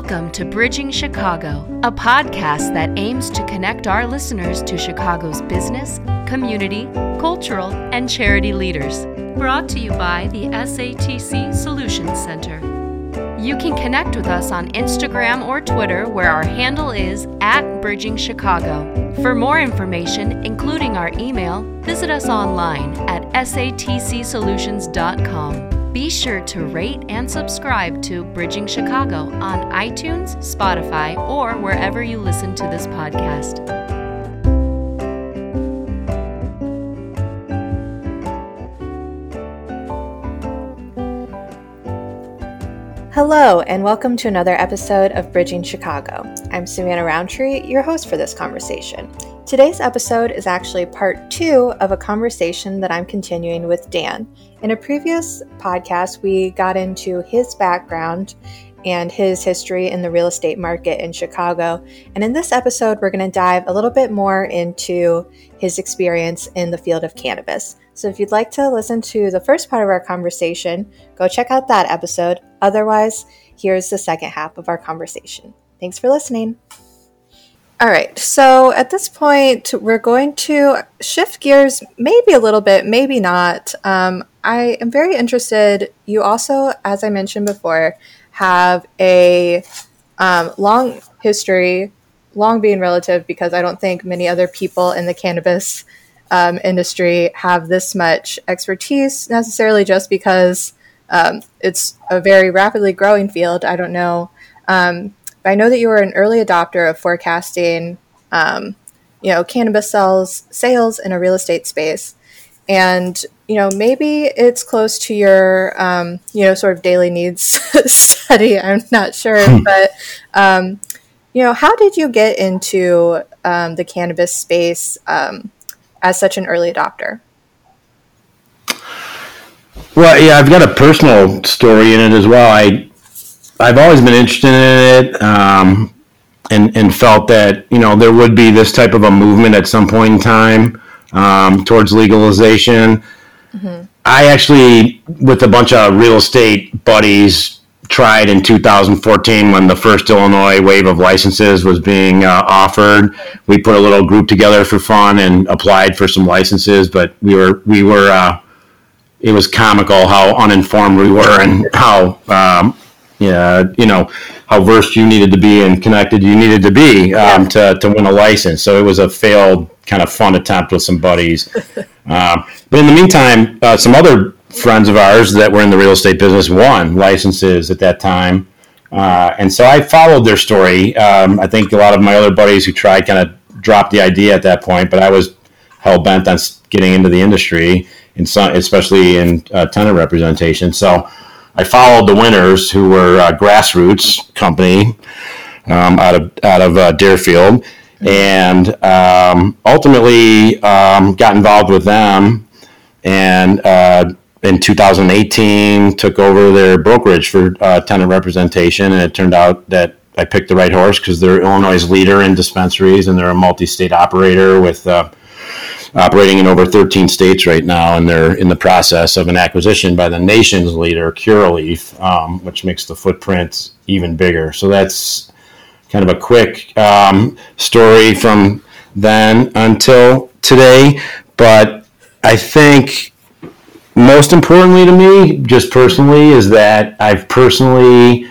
Welcome to Bridging Chicago, a podcast that aims to connect our listeners to Chicago's business, community, cultural, and charity leaders. Brought to you by the SATC Solutions Center. You can connect with us on Instagram or Twitter, where our handle is at Bridging Chicago. For more information, including our email, visit us online at satcsolutions.com. Be sure to rate and subscribe to Bridging Chicago on iTunes, Spotify, or wherever you listen to this podcast. Hello, and welcome to another episode of Bridging Chicago. I'm Savannah Roundtree, your host for this conversation. Today's episode is actually part two of a conversation that I'm continuing with Dan. In a previous podcast, we got into his background and his history in the real estate market in Chicago. And in this episode, we're going to dive a little bit more into his experience in the field of cannabis. So if you'd like to listen to the first part of our conversation, go check out that episode. Otherwise, here's the second half of our conversation. Thanks for listening. All right, so at this point, we're going to shift gears maybe a little bit, maybe not. Um, I am very interested. You also, as I mentioned before, have a um, long history, long being relative, because I don't think many other people in the cannabis um, industry have this much expertise necessarily just because um, it's a very rapidly growing field. I don't know um, but I know that you were an early adopter of forecasting, um, you know, cannabis sales sales in a real estate space, and you know maybe it's close to your um, you know sort of daily needs study. I'm not sure, hmm. but um, you know, how did you get into um, the cannabis space um, as such an early adopter? Well, yeah, I've got a personal story in it as well. I I've always been interested in it, um, and and felt that you know there would be this type of a movement at some point in time um, towards legalization. Mm-hmm. I actually, with a bunch of real estate buddies, tried in 2014 when the first Illinois wave of licenses was being uh, offered. We put a little group together for fun and applied for some licenses, but we were we were. Uh, it was comical how uninformed we were and how um, yeah, you know how versed you needed to be and connected you needed to be um, to, to win a license. So it was a failed kind of fun attempt with some buddies. um, but in the meantime, uh, some other friends of ours that were in the real estate business won licenses at that time. Uh, and so I followed their story. Um, I think a lot of my other buddies who tried kind of dropped the idea at that point, but I was hell bent on getting into the industry, in some, especially in uh, tenant representation. So I followed the winners, who were a grassroots company um, out of out of uh, Deerfield, and um, ultimately um, got involved with them. And uh, in 2018, took over their brokerage for uh, tenant representation, and it turned out that I picked the right horse because they're Illinois' leader in dispensaries, and they're a multi-state operator with uh, operating in over 13 states right now, and they're in the process of an acquisition by the nation's leader, Curaleaf, um, which makes the footprint even bigger. So that's kind of a quick um, story from then until today. But I think most importantly to me, just personally, is that I've personally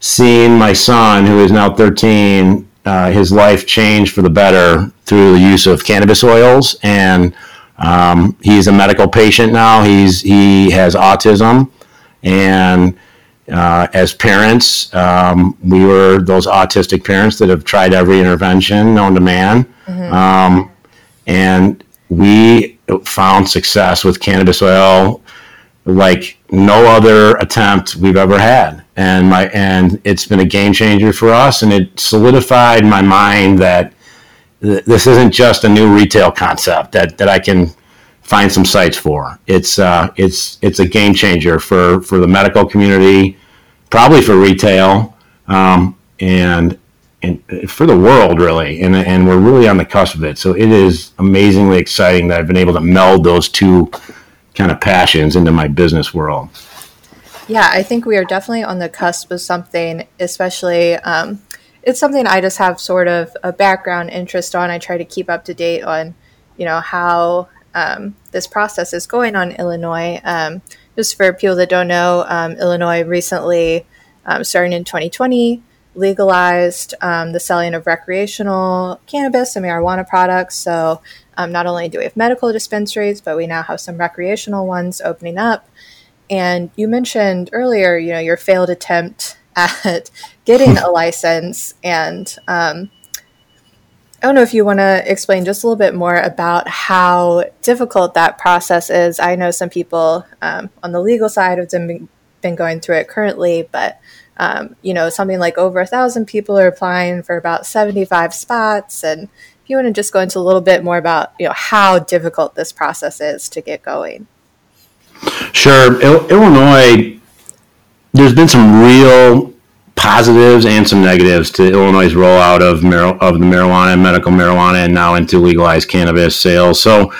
seen my son, who is now 13, uh, his life changed for the better through the use of cannabis oils, and um, he's a medical patient now. He's he has autism, and uh, as parents, um, we were those autistic parents that have tried every intervention known to man, mm-hmm. um, and we found success with cannabis oil like no other attempt we've ever had. And my and it's been a game changer for us and it solidified my mind that th- this isn't just a new retail concept that, that I can find some sites for. It's uh, it's it's a game changer for for the medical community probably for retail um, and and for the world really and and we're really on the cusp of it so it is amazingly exciting that I've been able to meld those two kind of passions into my business world. Yeah, I think we are definitely on the cusp of something, especially. Um, it's something I just have sort of a background interest on. I try to keep up to date on, you know, how um, this process is going on Illinois. Um, just for people that don't know, um, Illinois recently, um, starting in 2020, legalized um, the selling of recreational cannabis and marijuana products. So um, not only do we have medical dispensaries, but we now have some recreational ones opening up. And you mentioned earlier, you know, your failed attempt at getting a license. And um, I don't know if you want to explain just a little bit more about how difficult that process is. I know some people um, on the legal side have been, been going through it currently, but um, you know, something like over a thousand people are applying for about 75 spots. And if you want to just go into a little bit more about, you know, how difficult this process is to get going. Sure. Il- Illinois, there's been some real positives and some negatives to Illinois' rollout of mar- of the marijuana, medical marijuana, and now into legalized cannabis sales. So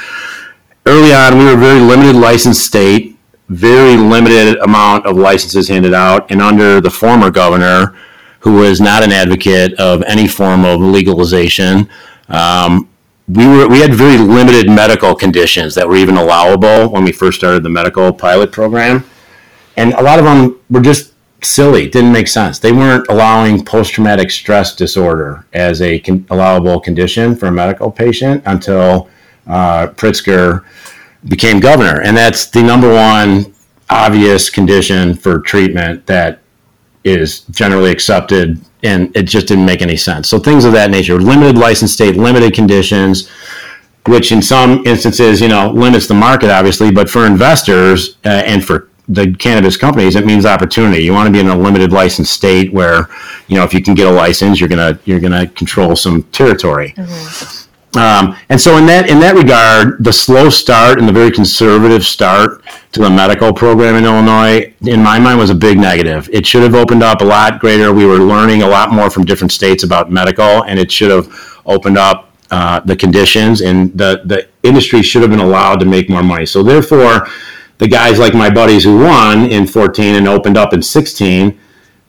early on, we were a very limited licensed state, very limited amount of licenses handed out, and under the former governor, who was not an advocate of any form of legalization. Um, we were we had very limited medical conditions that were even allowable when we first started the medical pilot program, and a lot of them were just silly. Didn't make sense. They weren't allowing post traumatic stress disorder as a con- allowable condition for a medical patient until uh, Pritzker became governor, and that's the number one obvious condition for treatment that is generally accepted and it just didn't make any sense. So things of that nature, limited license state, limited conditions, which in some instances, you know, limits the market, obviously, but for investors uh, and for the cannabis companies, it means opportunity. You want to be in a limited license state where, you know, if you can get a license, you're gonna you're gonna control some territory. Mm-hmm. Um, and so in that in that regard, the slow start and the very conservative start to the medical program in Illinois, in my mind, was a big negative. It should have opened up a lot greater. We were learning a lot more from different states about medical, and it should have opened up uh, the conditions, and the the industry should have been allowed to make more money. So therefore, the guys like my buddies who won in 14 and opened up in 16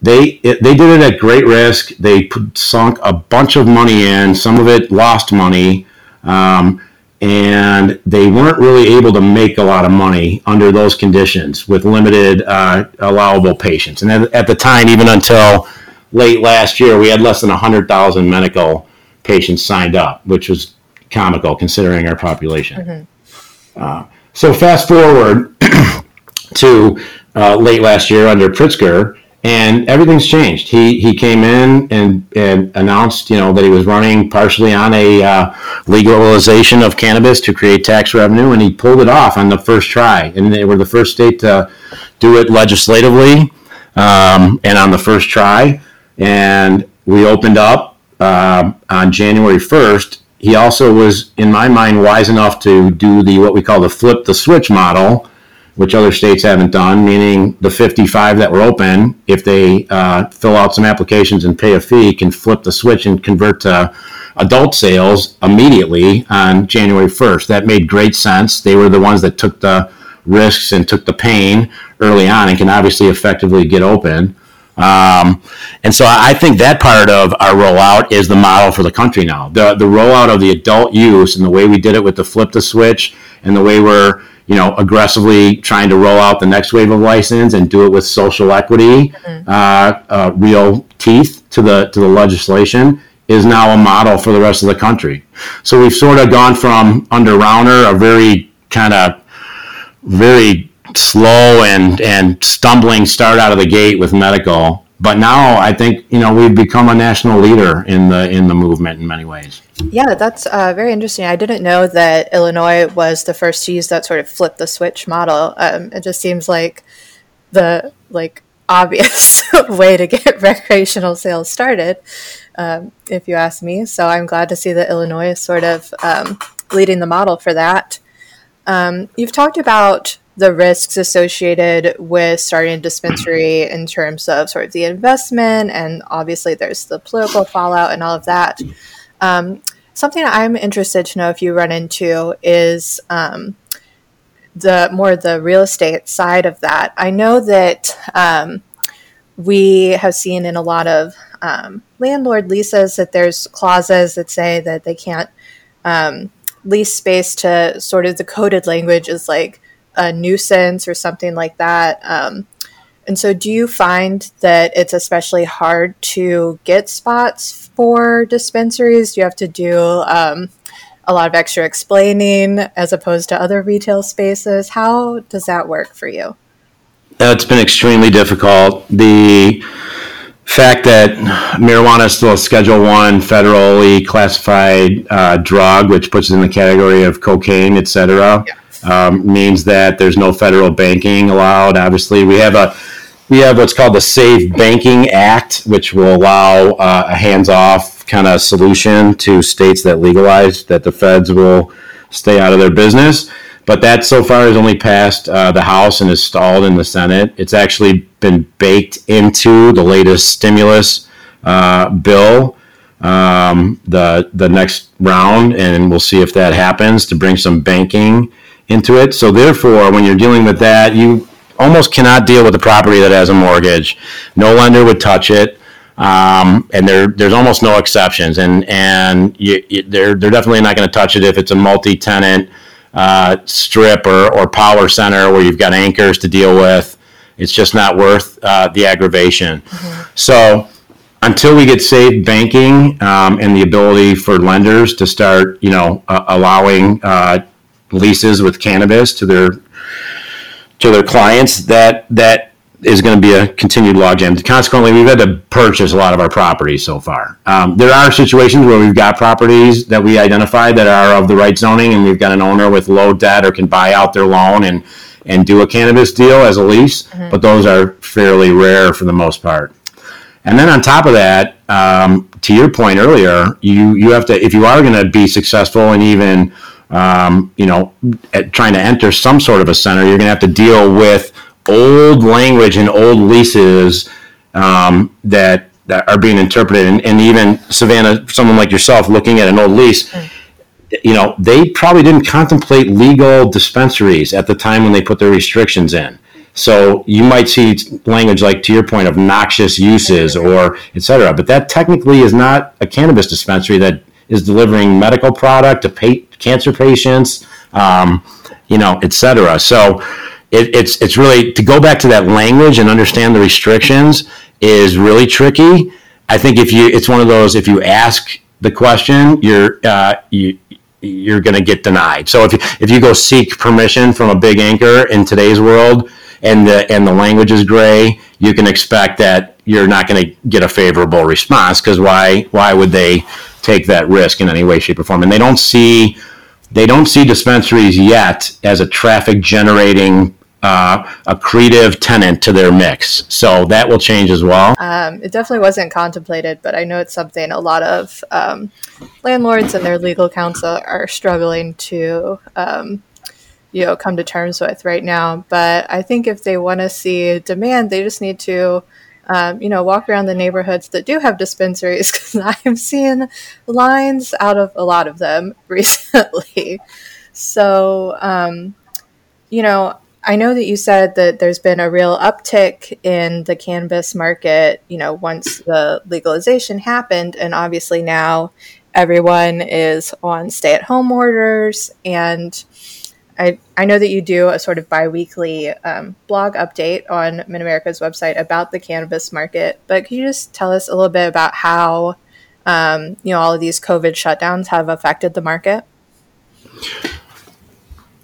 they it, they did it at great risk. They put, sunk a bunch of money in. Some of it lost money, um, and they weren't really able to make a lot of money under those conditions with limited uh, allowable patients. And at, at, the time, even until late last year, we had less than hundred thousand medical patients signed up, which was comical considering our population. Mm-hmm. Uh, so fast forward to uh, late last year under Pritzker and everything's changed. He he came in and, and announced, you know, that he was running partially on a uh, legalization of cannabis to create tax revenue, and he pulled it off on the first try. And they were the first state to do it legislatively um, and on the first try. And we opened up uh, on January first. He also was, in my mind, wise enough to do the what we call the flip the switch model which other states haven't done, meaning the 55 that were open, if they uh, fill out some applications and pay a fee, can flip the switch and convert to adult sales immediately on January 1st. That made great sense. They were the ones that took the risks and took the pain early on and can obviously effectively get open. Um, and so I think that part of our rollout is the model for the country now. The, the rollout of the adult use and the way we did it with the flip the switch and the way we're you know, aggressively trying to roll out the next wave of license and do it with social equity, mm-hmm. uh, uh, real teeth to the to the legislation is now a model for the rest of the country. So we've sort of gone from under Rauner, a very kind of very slow and and stumbling start out of the gate with medical, but now I think you know we've become a national leader in the in the movement in many ways. Yeah, that's uh, very interesting. I didn't know that Illinois was the first to use that sort of flip the switch model. Um, it just seems like the like obvious way to get recreational sales started, um, if you ask me. So I'm glad to see that Illinois is sort of um, leading the model for that. Um, you've talked about the risks associated with starting a dispensary in terms of sort of the investment, and obviously there's the political fallout and all of that. Um, something I'm interested to know if you run into is um, the more the real estate side of that. I know that um, we have seen in a lot of um, landlord leases that there's clauses that say that they can't um, lease space to sort of the coded language is like a nuisance or something like that. Um, and so, do you find that it's especially hard to get spots for dispensaries? Do you have to do um, a lot of extra explaining as opposed to other retail spaces? How does that work for you? It's been extremely difficult. The fact that marijuana is still a Schedule One federally classified uh, drug, which puts it in the category of cocaine, et cetera, yeah. Um, means that there's no federal banking allowed. Obviously, we have a we have what's called the Safe Banking Act, which will allow uh, a hands-off kind of solution to states that legalize that the feds will stay out of their business. But that so far has only passed uh, the House and is stalled in the Senate. It's actually been baked into the latest stimulus uh, bill, um, the the next round, and we'll see if that happens to bring some banking into it. So therefore, when you're dealing with that, you almost cannot deal with a property that has a mortgage. No lender would touch it. Um, and there, there's almost no exceptions, and and you, you, they're they're definitely not going to touch it if it's a multi-tenant uh, strip or, or power center where you've got anchors to deal with. It's just not worth uh, the aggravation. Mm-hmm. So until we get safe banking um, and the ability for lenders to start, you know, uh, allowing uh, leases with cannabis to their to their clients, that that is going to be a continued logjam. Consequently, we've had to purchase a lot of our properties so far. Um, there are situations where we've got properties that we identified that are of the right zoning, and we've got an owner with low debt or can buy out their loan and and do a cannabis deal as a lease. Mm-hmm. But those are fairly rare for the most part. And then on top of that, um, to your point earlier, you you have to if you are going to be successful and even um, you know, trying to enter some sort of a center, you're going to have to deal with old language and old leases um, that that are being interpreted. And, and, even Savannah, someone like yourself, looking at an old lease, you know, they probably didn't contemplate legal dispensaries at the time when they put their restrictions in. So you might see language like, to your point, of noxious uses or et cetera. But that technically is not a cannabis dispensary that is delivering medical product to pa- cancer patients, um, you know, et cetera. So it, it's it's really to go back to that language and understand the restrictions is really tricky. I think if you it's one of those if you ask the question, you're uh, you you're going to get denied. So if you, if you go seek permission from a big anchor in today's world and the and the language is gray, you can expect that you're not going to get a favorable response because why why would they take that risk in any way shape or form and they don't see they don't see dispensaries yet as a traffic generating uh, accretive tenant to their mix. So that will change as well. Um, it definitely wasn't contemplated, but I know it's something a lot of um, landlords and their legal counsel are struggling to. Um, you know, come to terms with right now. But I think if they want to see demand, they just need to um, you know, walk around the neighborhoods that do have dispensaries because I'm seeing lines out of a lot of them recently. So, um, you know, I know that you said that there's been a real uptick in the cannabis market, you know, once the legalization happened. And obviously now everyone is on stay at home orders. And I, I know that you do a sort of bi weekly um, blog update on Mid America's website about the cannabis market. But could you just tell us a little bit about how, um, you know, all of these COVID shutdowns have affected the market?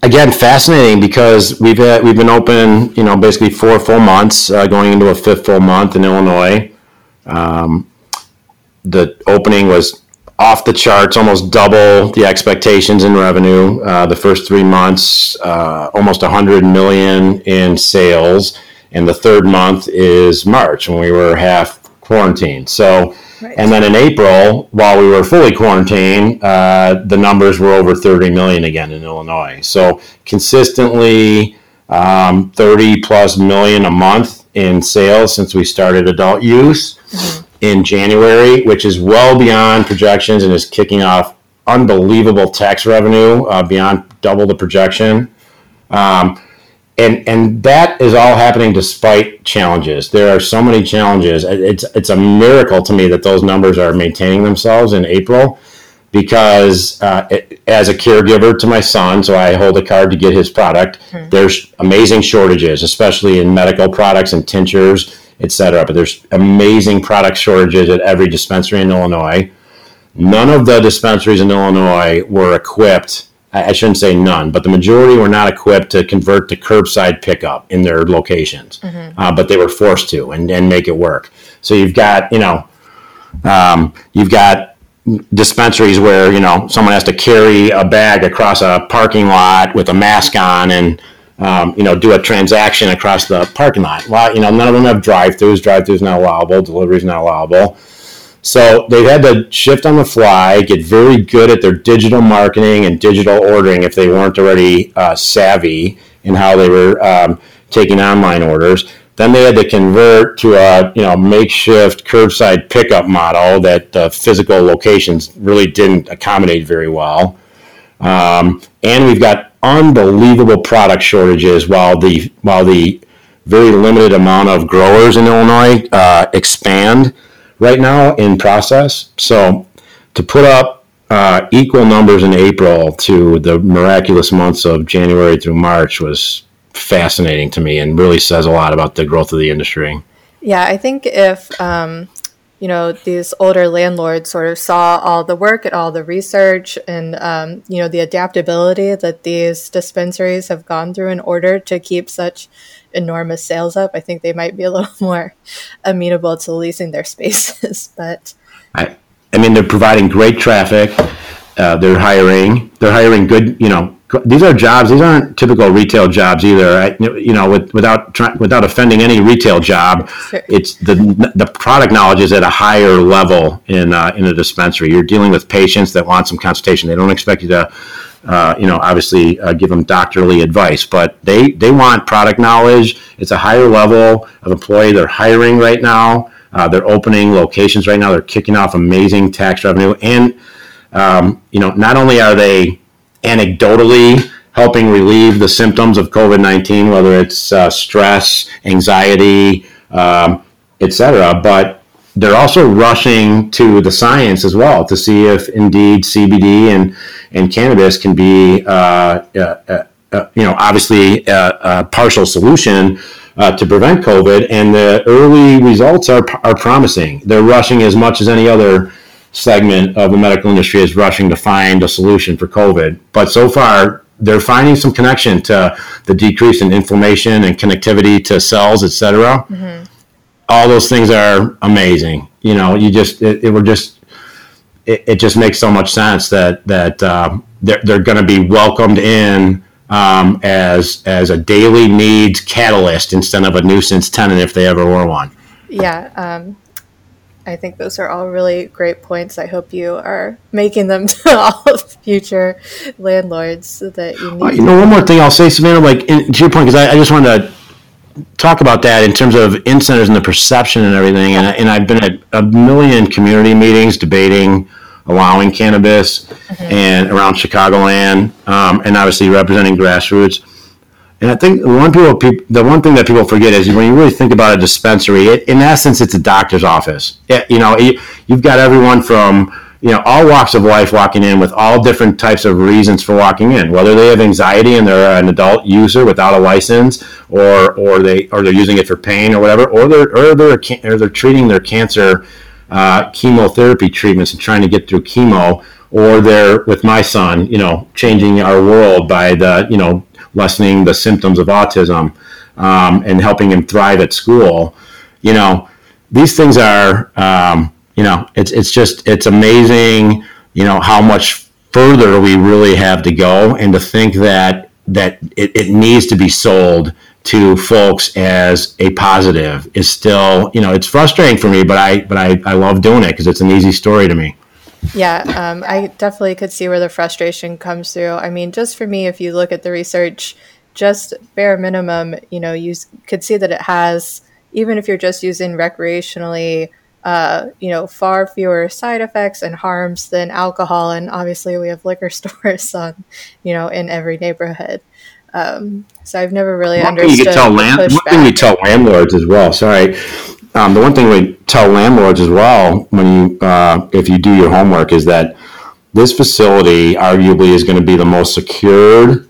again, fascinating because we've had, we've been open, you know, basically four full months, uh, going into a fifth full month in Illinois. Um, the opening was off the charts, almost double the expectations in revenue. Uh, the first three months, uh, almost 100 million in sales, and the third month is March when we were half quarantined. So Right. And then in April, while we were fully quarantined, uh, the numbers were over 30 million again in Illinois. So consistently um, 30 plus million a month in sales since we started adult use mm-hmm. In January, which is well beyond projections and is kicking off unbelievable tax revenue uh, beyond double the projection Um, and and that is all happening despite challenges. There are so many challenges. It's it's a miracle to me that those numbers are maintaining themselves in April, because uh, it, as a caregiver to my son, so I hold a card to get his product. Mm-hmm. There's amazing shortages, especially in medical products and tinctures, etc. But there's amazing product shortages at every dispensary in Illinois. None of the dispensaries in Illinois were equipped I shouldn't say none, but the majority were not equipped to convert to curbside pickup in their locations, mm-hmm. uh, but they were forced to and, and make it work. So you've got, you know, um, you've got dispensaries where, you know, someone has to carry a bag across a parking lot with a mask on and, um, you know, do a transaction across the parking lot. Well, you know, none of them have drive-throughs. Drive-throughs not allowable. Deliveries not allowable. So they've had to shift on the fly, get very good at their digital marketing and digital ordering if they weren't already uh, savvy in how they were um, taking online orders. Then they had to convert to a you know makeshift curbside pickup model that the physical locations really didn't accommodate very well. Um, and we've got unbelievable product shortages while the while the very limited amount of growers in Illinois uh, expand right now in process. So to put up uh, equal numbers in April to the miraculous months of January through March was fascinating to me and really says a lot about the growth of the industry. Yeah, I think if um, you know these older landlords sort of saw all the work and all the research and um, you know the adaptability that these dispensaries have gone through in order to keep such enormous sales up, I think they might be a little more amenable to leasing their spaces. but I, I mean, they're providing great traffic. Uh, they're hiring. They're hiring good. You know, these are jobs. These aren't typical retail jobs either. I, you know, with, without try, without offending any retail job, sure. it's the the product knowledge is at a higher level in uh, in a dispensary. You're dealing with patients that want some consultation. They don't expect you to uh, you know, obviously uh, give them doctorly advice, but they, they want product knowledge. It's a higher level of employee. They're hiring right now. Uh, they're opening locations right now. They're kicking off amazing tax revenue. And, um, you know, not only are they anecdotally helping relieve the symptoms of COVID 19, whether it's uh, stress, anxiety, um, etc., but they're also rushing to the science as well to see if indeed CBD and, and cannabis can be, uh, uh, uh, uh you know, obviously a, a partial solution uh, to prevent COVID. And the early results are, are promising. They're rushing as much as any other segment of the medical industry is rushing to find a solution for COVID. But so far, they're finding some connection to the decrease in inflammation and connectivity to cells, et cetera. Mm-hmm all those things are amazing. You know, you just it, it just it, it, just makes so much sense that that um, they're they're going to be welcomed in um, as as a daily needs catalyst instead of a nuisance tenant if they ever were one. Yeah, um, I think those are all really great points. I hope you are making them to all future landlords that you need. Uh, you know, one more thing I'll say, Savannah, like in, to your point, because I, I just wanted to talk about that in terms of incentives and the perception and everything. And, and I've been at a million community meetings debating allowing cannabis mm-hmm. and around Chicagoland, um, and obviously representing grassroots. And I think one people, the one thing that people forget is when you really think about a dispensary, it, in essence, it's a doctor's office. It, you know, you, you've got everyone from you know all walks of life walking in with all different types of reasons for walking in whether they have anxiety and they're an adult user without a license or or they or they're using it for pain or whatever or they're or they're or they're treating their cancer uh, chemotherapy treatments and trying to get through chemo or they're with my son you know changing our world by the you know lessening the symptoms of autism um, and helping him thrive at school you know these things are um, you know, it's it's just it's amazing, you know, how much further we really have to go, and to think that that it, it needs to be sold to folks as a positive is still, you know, it's frustrating for me, but I but I, I love doing it because it's an easy story to me. Yeah, um, I definitely could see where the frustration comes through. I mean, just for me, if you look at the research, just bare minimum, you know, you could see that it has, even if you're just using recreationally, uh, you know, far fewer side effects and harms than alcohol. And obviously, we have liquor stores on, you know, in every neighborhood. Um, so I've never really one understood. Thing you tell land, one thing we tell landlords as well. Sorry, um, the one thing we tell landlords as well when you uh, if you do your homework is that this facility arguably is going to be the most secured,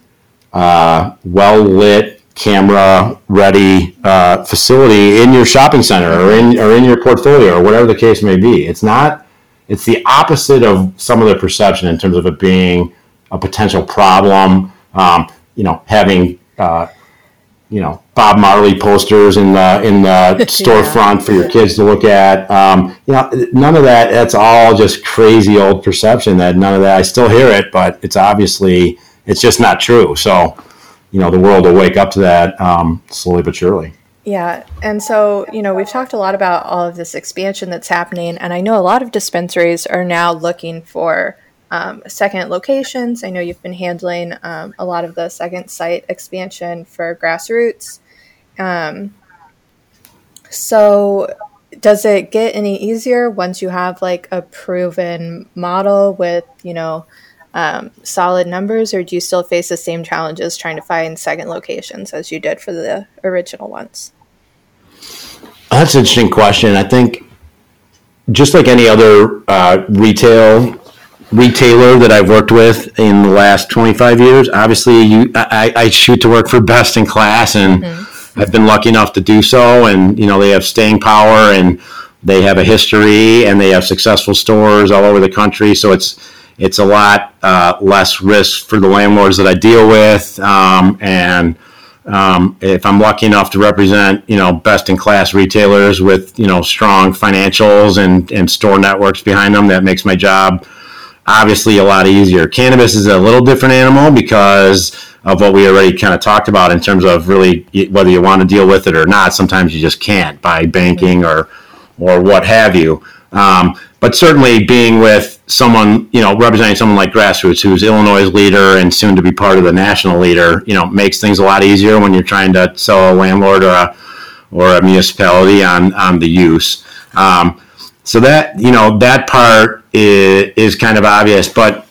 uh, well lit, camera ready uh, facility in your shopping center or in or in your portfolio or whatever the case may be. It's not. It's the opposite of some of the perception in terms of it being a potential problem. Um, you know, having uh, you know Bob Marley posters in the in the storefront yeah. for your kids to look at. Um, you know, none of that. That's all just crazy old perception. That none of that. I still hear it, but it's obviously it's just not true. So, you know, the world will wake up to that um, slowly but surely. Yeah. And so, you know, we've talked a lot about all of this expansion that's happening. And I know a lot of dispensaries are now looking for um, second locations. I know you've been handling um, a lot of the second site expansion for grassroots. Um, so, does it get any easier once you have like a proven model with, you know, um, solid numbers, or do you still face the same challenges trying to find second locations as you did for the original ones? That's an interesting question. I think just like any other uh, retail retailer that I've worked with in the last 25 years. Obviously, you, I, I shoot to work for best in class, and mm-hmm. I've been lucky enough to do so. And you know, they have staying power, and they have a history, and they have successful stores all over the country. So it's it's a lot uh, less risk for the landlords that I deal with, um, and um, if I'm lucky enough to represent, you know, best in class retailers with, you know, strong financials and, and store networks behind them, that makes my job obviously a lot easier. Cannabis is a little different animal because of what we already kind of talked about in terms of really whether you want to deal with it or not. Sometimes you just can't by banking or or what have you. Um, but certainly being with someone, you know, representing someone like Grassroots, who's Illinois' leader and soon to be part of the national leader, you know, makes things a lot easier when you're trying to sell a landlord or a or a municipality on on the use. Um, so that you know that part is, is kind of obvious, but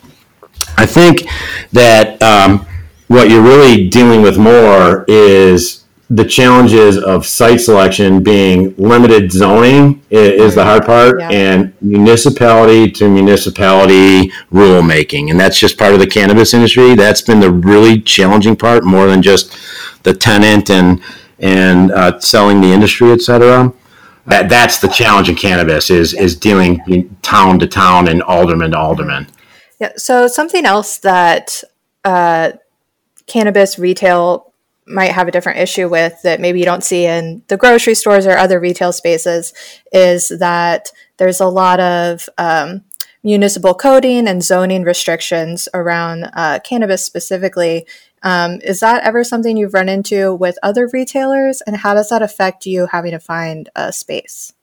I think that um, what you're really dealing with more is the challenges of site selection being limited zoning is, the hard part yeah. and municipality to municipality rulemaking and that's just part of the cannabis industry that's been the really challenging part more than just the tenant and and uh, selling the industry et cetera that that's the challenge in cannabis is is dealing town to town and alderman to alderman. Yeah. So something else that uh, cannabis retail might have a different issue with that maybe you don't see in the grocery stores or other retail spaces is that there's a lot of um, municipal coding and zoning restrictions around uh, cannabis specifically um, is that ever something you've run into with other retailers, and how does that affect you having to find a space?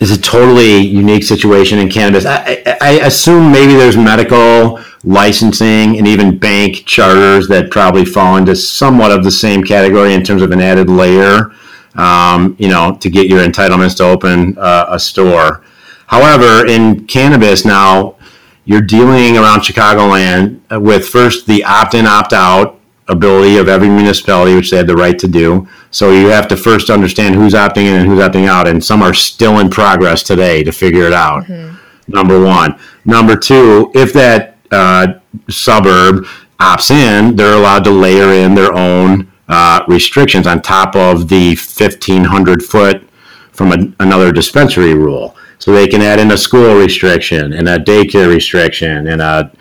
It's a totally unique situation in cannabis. I, I, I assume maybe there's medical licensing and even bank charters that probably fall into somewhat of the same category in terms of an added layer, um, you know, to get your entitlements to open uh, a store. However, in cannabis now, you're dealing around Chicagoland with first the opt in, opt out ability of every municipality, which they had the right to do. So you have to first understand who's opting in and who's opting out, and some are still in progress today to figure it out. Mm-hmm. Number one. Number two, if that uh, suburb opts in, they're allowed to layer in their own uh, restrictions on top of the 1,500 foot from a, another dispensary rule. So they can add in a school restriction and a daycare restriction and a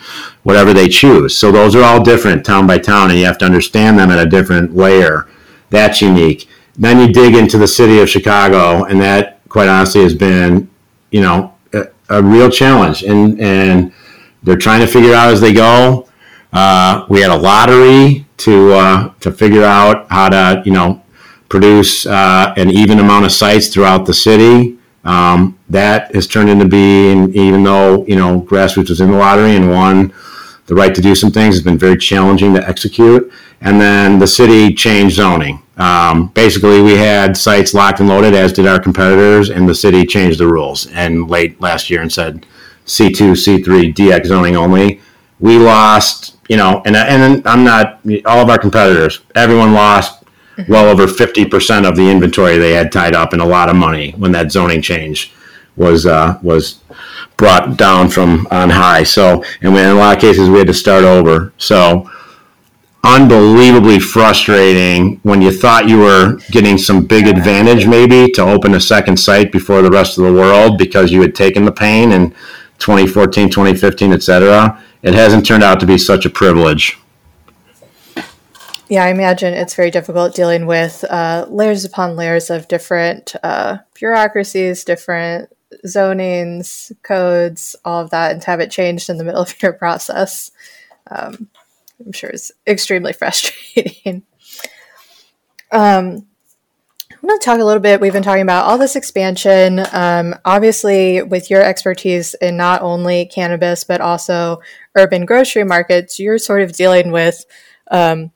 whatever they choose. So those are all different town by town, and you have to understand them at a different layer. That's unique. Then you dig into the city of Chicago, and that, quite honestly, has been, you know, a, a real challenge. And and they're trying to figure out as they go. Uh, we had a lottery to uh, to figure out how to, you know, produce uh, an even amount of sites throughout the city. Um, that has turned into being, even though you know grassroots was in the lottery and won the right to do some things, has been very challenging to execute. And then the city changed zoning. Um, basically, we had sites locked and loaded, as did our competitors, and the city changed the rules and late last year and said C2, C3, DX zoning only. We lost you know, and and I'm not all of our competitors. Everyone lost well over fifty percent of the inventory they had tied up, and a lot of money when that zoning change was uh, was brought down from on high. So, and in a lot of cases, we had to start over. So, unbelievably frustrating when you thought you were getting some big advantage, maybe to open a second site before the rest of the world because you had taken the pain in 2014, 2015, etc. It hasn't turned out to be such a privilege. Yeah, I imagine it's very difficult dealing with uh, layers upon layers of different uh, bureaucracies, different zonings, codes, all of that, and to have it changed in the middle of your process. Um, I'm sure is extremely frustrating. um, I'm going to talk a little bit. We've been talking about all this expansion. Um, obviously, with your expertise in not only cannabis, but also urban grocery markets, you're sort of dealing with um,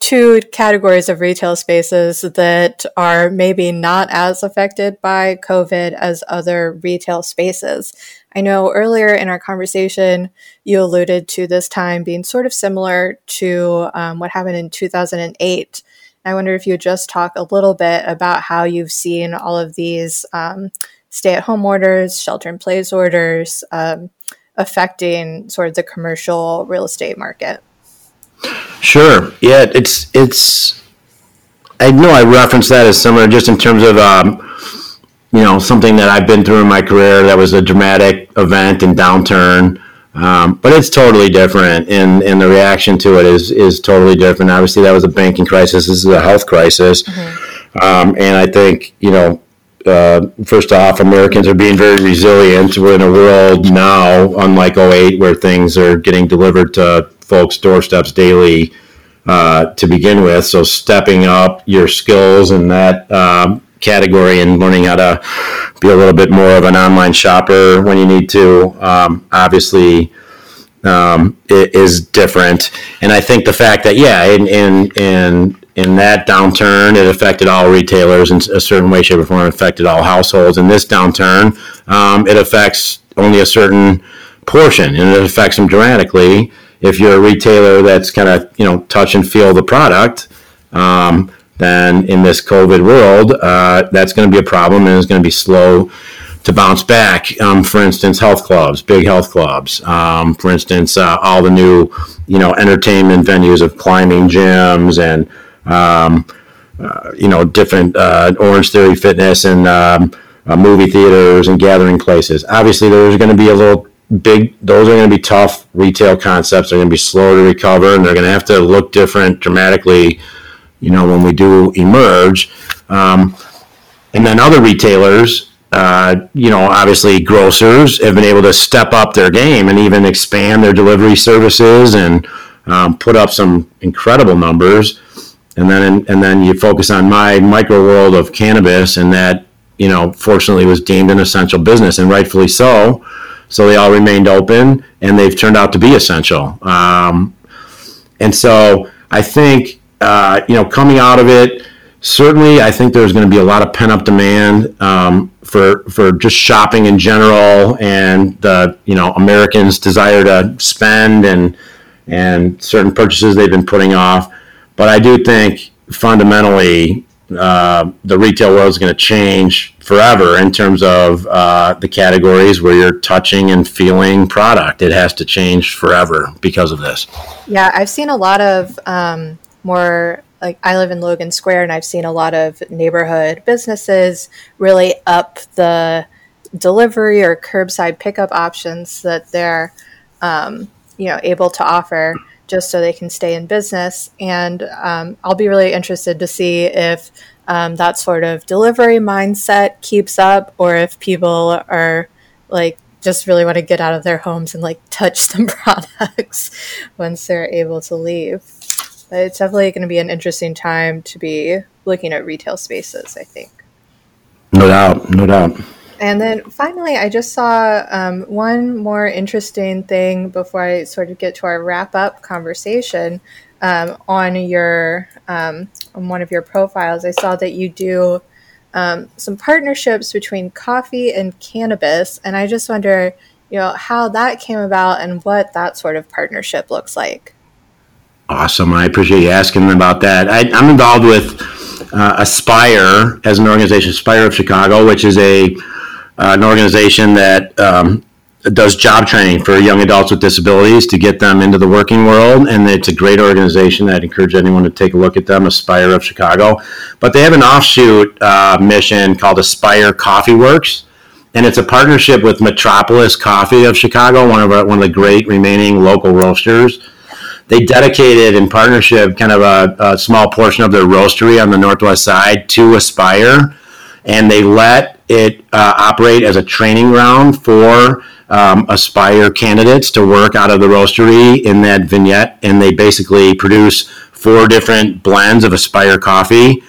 two categories of retail spaces that are maybe not as affected by COVID as other retail spaces. I know earlier in our conversation, you alluded to this time being sort of similar to um, what happened in 2008. I wonder if you just talk a little bit about how you've seen all of these um, stay at home orders, shelter in place orders um, affecting sort of the commercial real estate market. Sure. Yeah, it's, it's, I know I referenced that as similar just in terms of, um, you know, something that I've been through in my career that was a dramatic event and downturn. Um, but it's totally different, and, and the reaction to it is is totally different. Obviously, that was a banking crisis. This is a health crisis, mm-hmm. um, and I think you know, uh, first off, Americans are being very resilient. We're in a world now, unlike 08, where things are getting delivered to folks' doorsteps daily uh, to begin with. So, stepping up your skills in that um, category and learning how to be a little bit more of an online shopper when you need to um, obviously um, is different. And i think the fact that yeah in in in in that downturn it affected all retailers in a certain way shape or form. It affected all households. In this downturn um, it affects only a certain portion and it affects them dramatically if you're a retailer that's kind of you know touch and feel the product um, then in this COVID world, uh, that's going to be a problem and it's going to be slow to bounce back. Um, for instance, health clubs, big health clubs. Um, for instance, uh, all the new, you know, entertainment venues of climbing gyms and, um, uh, you know, different uh, Orange Theory Fitness and um, uh, movie theaters and gathering places. Obviously, there's going to be a little big. Those are going to be tough retail concepts. They're going to be slow to recover, and they're going to have to look different dramatically you know, when we do emerge. Um, and then other retailers, uh, you know, obviously grocers have been able to step up their game and even expand their delivery services and um, put up some incredible numbers. And then, and then you focus on my micro world of cannabis, and that, you know, fortunately was deemed an essential business, and rightfully so. So they all remained open, and they've turned out to be essential. Um, and so I think uh, you know, coming out of it, certainly I think there's going to be a lot of pent up demand um, for for just shopping in general, and the you know Americans' desire to spend and and certain purchases they've been putting off. But I do think fundamentally uh, the retail world is going to change forever in terms of uh, the categories where you're touching and feeling product. It has to change forever because of this. Yeah, I've seen a lot of um, more like I live in Logan Square and I've seen a lot of neighborhood businesses really up the delivery or curbside pickup options that they're um, you know able to offer just so they can stay in business and um, I'll be really interested to see if um, that sort of delivery mindset keeps up or if people are like just really want to get out of their homes and like touch some products once they're able to leave it's definitely going to be an interesting time to be looking at retail spaces, I think. No doubt, no doubt. And then finally, I just saw um, one more interesting thing before I sort of get to our wrap up conversation um, on your um, on one of your profiles. I saw that you do um, some partnerships between coffee and cannabis, and I just wonder, you know, how that came about and what that sort of partnership looks like. Awesome. I appreciate you asking about that. I, am involved with uh, Aspire as an organization, Aspire of Chicago, which is a an organization that um, does job training for young adults with disabilities to get them into the working world. And it's a great organization. I'd encourage anyone to take a look at them, Aspire of Chicago. But they have an offshoot uh, mission called Aspire Coffee Works. And it's a partnership with Metropolis Coffee of Chicago, one of our, one of the great remaining local roasters they dedicated in partnership kind of a, a, small portion of their roastery on the northwest side to Aspire, and they let it uh, operate as a training ground for um, Aspire candidates to work out of the roastery in that vignette, and they basically produce four different blends of Aspire coffee.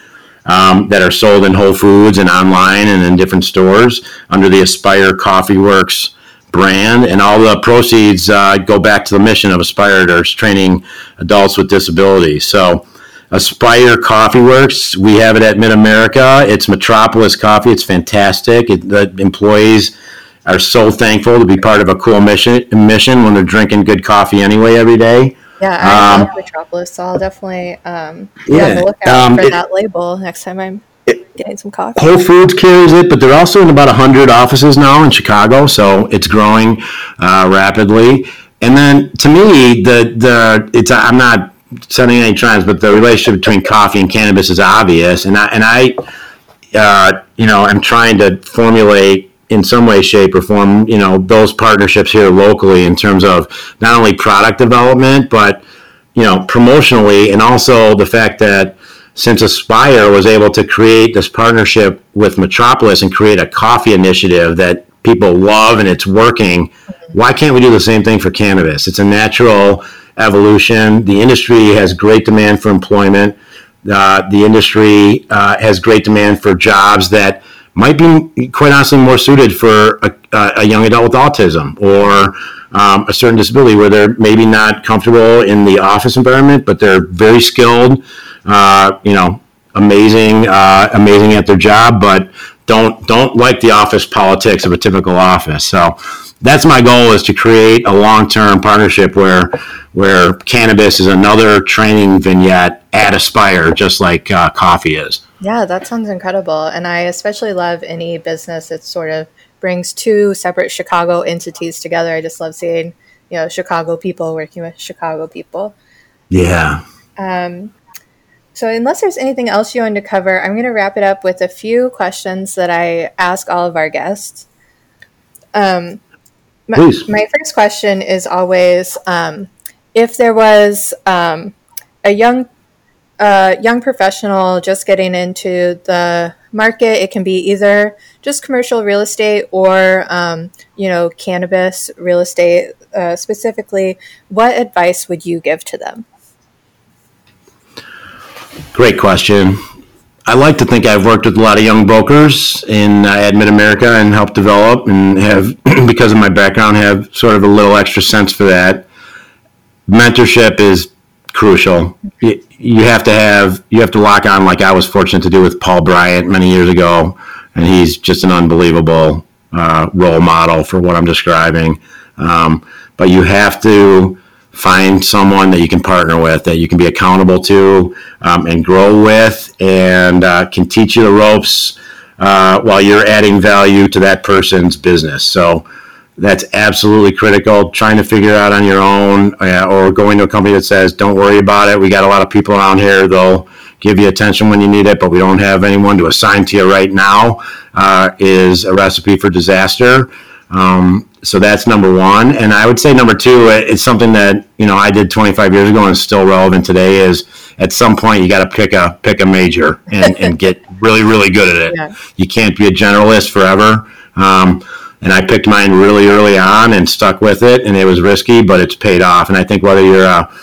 Um, that are sold in Whole Foods and online and in different stores under the Aspire Coffee Works brand, and all the proceeds uh, go back to the mission of Aspirators, training adults with disabilities. So, Aspire Coffee Works, we have it at Mid America. It's Metropolis Coffee. It's fantastic. It, the employees are so thankful to be part of a cool mission mission when they're drinking good coffee anyway every day. Yeah, I um, love Metropolis, so I'll definitely um, yeah, look out um, for it, that label next time I'm getting some coffee. Whole Foods carries it, but they're also in about 100 offices now in Chicago, so it's growing uh, rapidly. And then to me, the the it's I'm not setting any trends, but the relationship between coffee and cannabis is obvious, and I and I, uh, you know, I'm trying to formulate in some way, shape, or form, you know, those partnerships here locally in terms of not only product development, but you know, promotionally, and also the fact that since Aspire was able to create this partnership with Metropolis and create a coffee initiative that people love and it's working, why can't we do the same thing for cannabis? It's a natural evolution. The industry has great demand for employment. Uh, the industry uh, has great demand for jobs that might be, quite honestly, more suited for a, a young adult with autism or um, a certain disability where they're maybe not comfortable in the office environment, but they're very skilled uh, you know, amazing, uh, amazing at their job, but don't don't like the office politics of a typical office. So that's my goal is to create a long-term partnership where where cannabis is another training vignette at Aspire, just like uh, coffee is. Yeah, that sounds incredible, and I especially love any business that sort of brings two separate Chicago entities together. I just love seeing you know Chicago people working with Chicago people. Yeah. Um, so, unless there's anything else you want to cover, I'm going to wrap it up with a few questions that I ask all of our guests. Um, my, my first question is always um, if there was um, a young uh, young professional just getting into the market, it can be either just commercial real estate or um, you know cannabis real estate uh, specifically. What advice would you give to them? Great question. I like to think I've worked with a lot of young brokers in uh, Mid America and helped develop and have, because of my background, have sort of a little extra sense for that. Mentorship is crucial. You have to have, you have to lock on like I was fortunate to do with Paul Bryant many years ago. And he's just an unbelievable uh, role model for what I'm describing. Um, but you have to, find someone that you can partner with, that you can be accountable to, um, and grow with, and uh, can teach you the ropes uh, while you're adding value to that person's business. So that's absolutely critical. Trying to figure out on your own, uh, or going to a company that says, "Don't worry about it. We got a lot of people around here. They'll give you attention when you need it, but we don't have anyone to assign to you right now," uh, is a recipe for disaster. Um, so that's number one. And I would say number two, it's something that, you know, I did 25 years ago and is still relevant today is at some point you got to pick a, pick a major and, and get really, really good at it. Yeah. You can't be a generalist forever. Um, and I picked mine really early on and stuck with it and it was risky, but it's paid off. And I think whether you're a,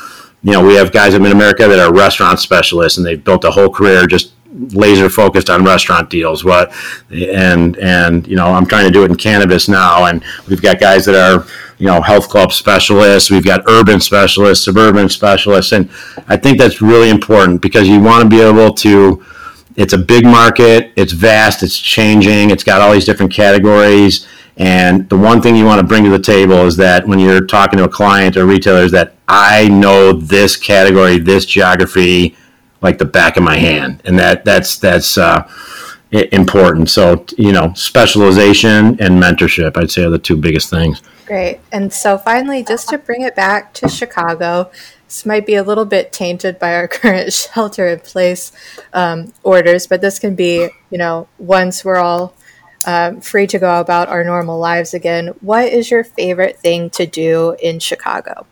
you know, we have guys in Mid America that are restaurant specialists and they've built a whole career just laser focused on restaurant deals. What and and you know I'm trying to do it in cannabis now, and we've got guys that are you know health club specialists. We've got urban specialists, suburban specialists, and I think that's really important because you want to be able to. It's a big market. It's vast. It's changing. It's got all these different categories, And the one thing you want to bring to the table is that when you're talking to a client or retailer, is that I know this category, this geography, like the back of my hand, and that that's that's uh, important. So you know, specialization and mentorship, I'd say, are the two biggest things. Great. And so finally, just to bring it back to Chicago, this might be a little bit tainted by our current shelter in place um, orders, but this can be, you know, once we're all um, free to go about our normal lives again, what is your favorite thing to do in Chicago?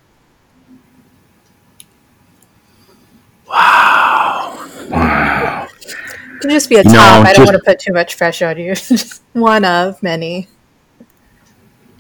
Wow. Wow. It can just be a top. No, I don't want to put too much pressure on you. just one of many.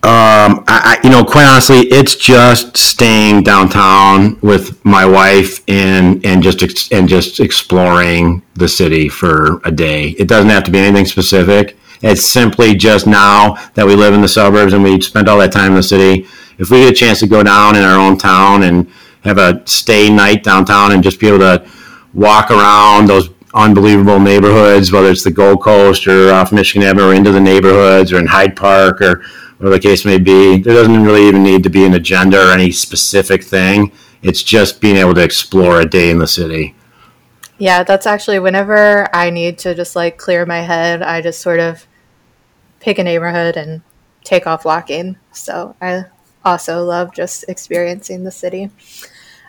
Um, I, you know, quite honestly, it's just staying downtown with my wife and and just and just exploring the city for a day. It doesn't have to be anything specific. It's simply just now that we live in the suburbs and we spent all that time in the city. If we get a chance to go down in our own town and have a stay night downtown and just be able to walk around those unbelievable neighborhoods, whether it's the Gold Coast or off Michigan Avenue or into the neighborhoods or in Hyde Park or whatever the case may be. There doesn't really even need to be an agenda or any specific thing. It's just being able to explore a day in the city. Yeah, that's actually whenever I need to just like clear my head, I just sort of pick a neighborhood and take off walking. So I also love just experiencing the city.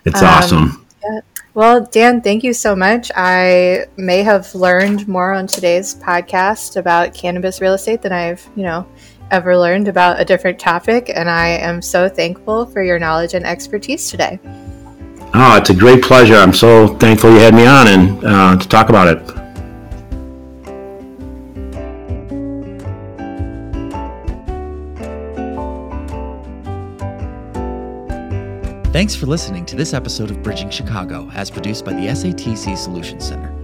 It's um, awesome. Yeah. Well, Dan, thank you so much. I may have learned more on today's podcast about cannabis real estate than I've, you know, ever learned about a different topic, and I am so thankful for your knowledge and expertise today. Oh, it's a great pleasure. I'm so thankful you had me on and uh, to talk about it. Thanks for listening to this episode of Bridging Chicago, as produced by the SATC Solutions Center.